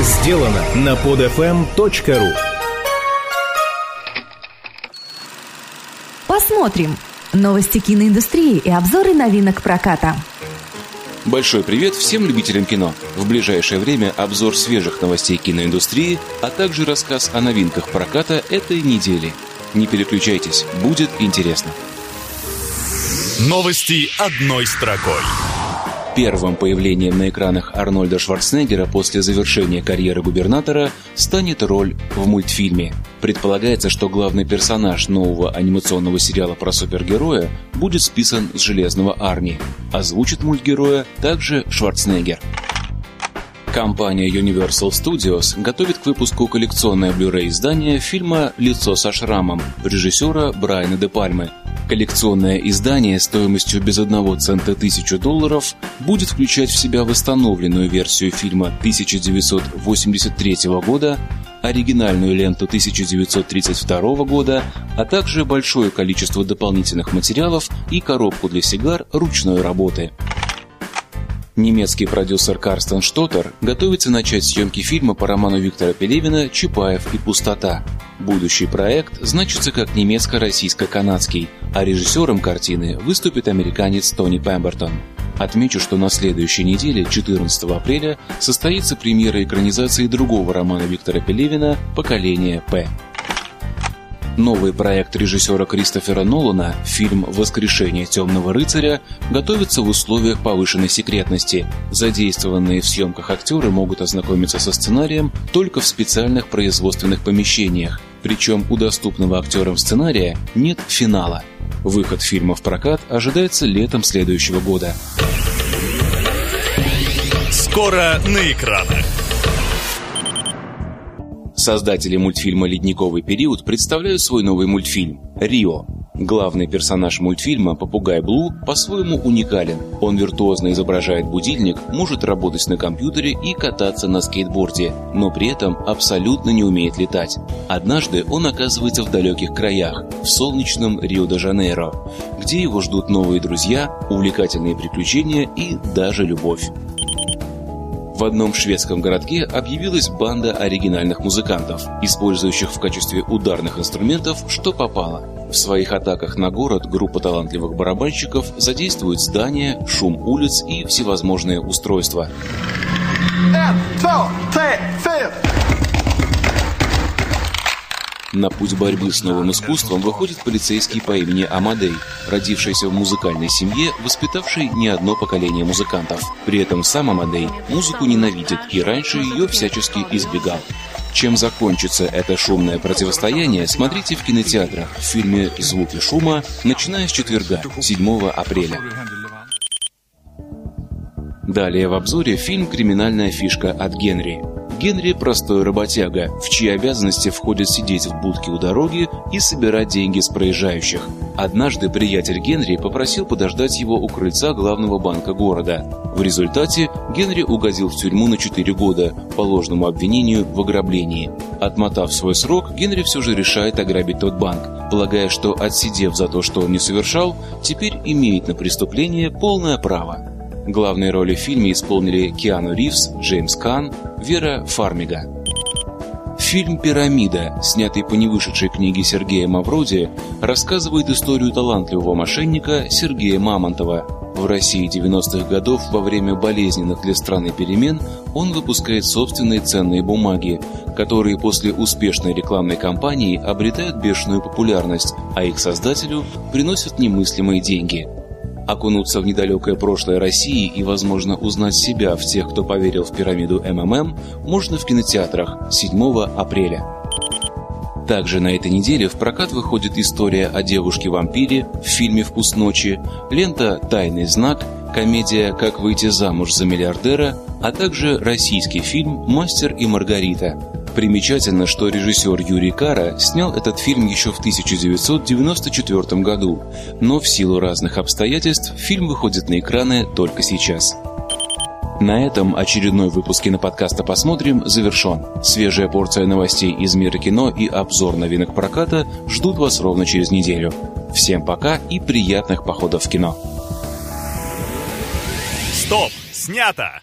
сделано на podfm.ru Посмотрим. Новости киноиндустрии и обзоры новинок проката. Большой привет всем любителям кино. В ближайшее время обзор свежих новостей киноиндустрии, а также рассказ о новинках проката этой недели. Не переключайтесь, будет интересно. Новости одной строкой. Первым появлением на экранах Арнольда Шварценеггера после завершения карьеры губернатора станет роль в мультфильме. Предполагается, что главный персонаж нового анимационного сериала про супергероя будет списан с «Железного Арни». Озвучит мультгероя также Шварценеггер. Компания Universal Studios готовит к выпуску коллекционное Blu-ray издание фильма «Лицо со шрамом» режиссера Брайана де Пальмы. Коллекционное издание стоимостью без одного цента тысячу долларов будет включать в себя восстановленную версию фильма 1983 года, оригинальную ленту 1932 года, а также большое количество дополнительных материалов и коробку для сигар ручной работы. Немецкий продюсер Карстен Штотер готовится начать съемки фильма по роману Виктора Пелевина «Чапаев и пустота». Будущий проект значится как немецко-российско-канадский, а режиссером картины выступит американец Тони Пембертон. Отмечу, что на следующей неделе, 14 апреля, состоится премьера экранизации другого романа Виктора Пелевина «Поколение П». Новый проект режиссера Кристофера Нолана, фильм «Воскрешение темного рыцаря», готовится в условиях повышенной секретности. Задействованные в съемках актеры могут ознакомиться со сценарием только в специальных производственных помещениях, причем у доступного актерам сценария нет финала. Выход фильма в прокат ожидается летом следующего года. Скоро на экранах. Создатели мультфильма «Ледниковый период» представляют свой новый мультфильм «Рио». Главный персонаж мультфильма, попугай Блу, по-своему уникален. Он виртуозно изображает будильник, может работать на компьютере и кататься на скейтборде, но при этом абсолютно не умеет летать. Однажды он оказывается в далеких краях, в солнечном Рио-де-Жанейро, где его ждут новые друзья, увлекательные приключения и даже любовь. В одном шведском городке объявилась банда оригинальных музыкантов, использующих в качестве ударных инструментов что попало. В своих атаках на город группа талантливых барабанщиков задействует здания, шум улиц и всевозможные устройства. На путь борьбы с новым искусством выходит полицейский по имени Амадей, родившийся в музыкальной семье, воспитавший не одно поколение музыкантов. При этом сам Амадей музыку ненавидит и раньше ее всячески избегал. Чем закончится это шумное противостояние, смотрите в кинотеатрах в фильме «Звуки шума», начиная с четверга, 7 апреля. Далее в обзоре фильм «Криминальная фишка» от Генри. Генри – простой работяга, в чьи обязанности входит сидеть в будке у дороги и собирать деньги с проезжающих. Однажды приятель Генри попросил подождать его у крыльца главного банка города. В результате Генри угодил в тюрьму на 4 года по ложному обвинению в ограблении. Отмотав свой срок, Генри все же решает ограбить тот банк, полагая, что отсидев за то, что он не совершал, теперь имеет на преступление полное право. Главные роли в фильме исполнили Киану Ривз, Джеймс Кан, Вера Фармига. Фильм «Пирамида», снятый по невышедшей книге Сергея Мавроди, рассказывает историю талантливого мошенника Сергея Мамонтова. В России 90-х годов во время болезненных для страны перемен он выпускает собственные ценные бумаги, которые после успешной рекламной кампании обретают бешеную популярность, а их создателю приносят немыслимые деньги – Окунуться в недалекое прошлое России и, возможно, узнать себя в тех, кто поверил в пирамиду МММ, можно в кинотеатрах 7 апреля. Также на этой неделе в прокат выходит история о девушке-вампире в фильме «Вкус ночи», лента «Тайный знак», комедия «Как выйти замуж за миллиардера», а также российский фильм «Мастер и Маргарита», Примечательно, что режиссер Юрий Кара снял этот фильм еще в 1994 году, но в силу разных обстоятельств фильм выходит на экраны только сейчас. На этом очередной выпуск киноподкаста «Посмотрим» завершен. Свежая порция новостей из мира кино и обзор новинок проката ждут вас ровно через неделю. Всем пока и приятных походов в кино. Стоп! Снято!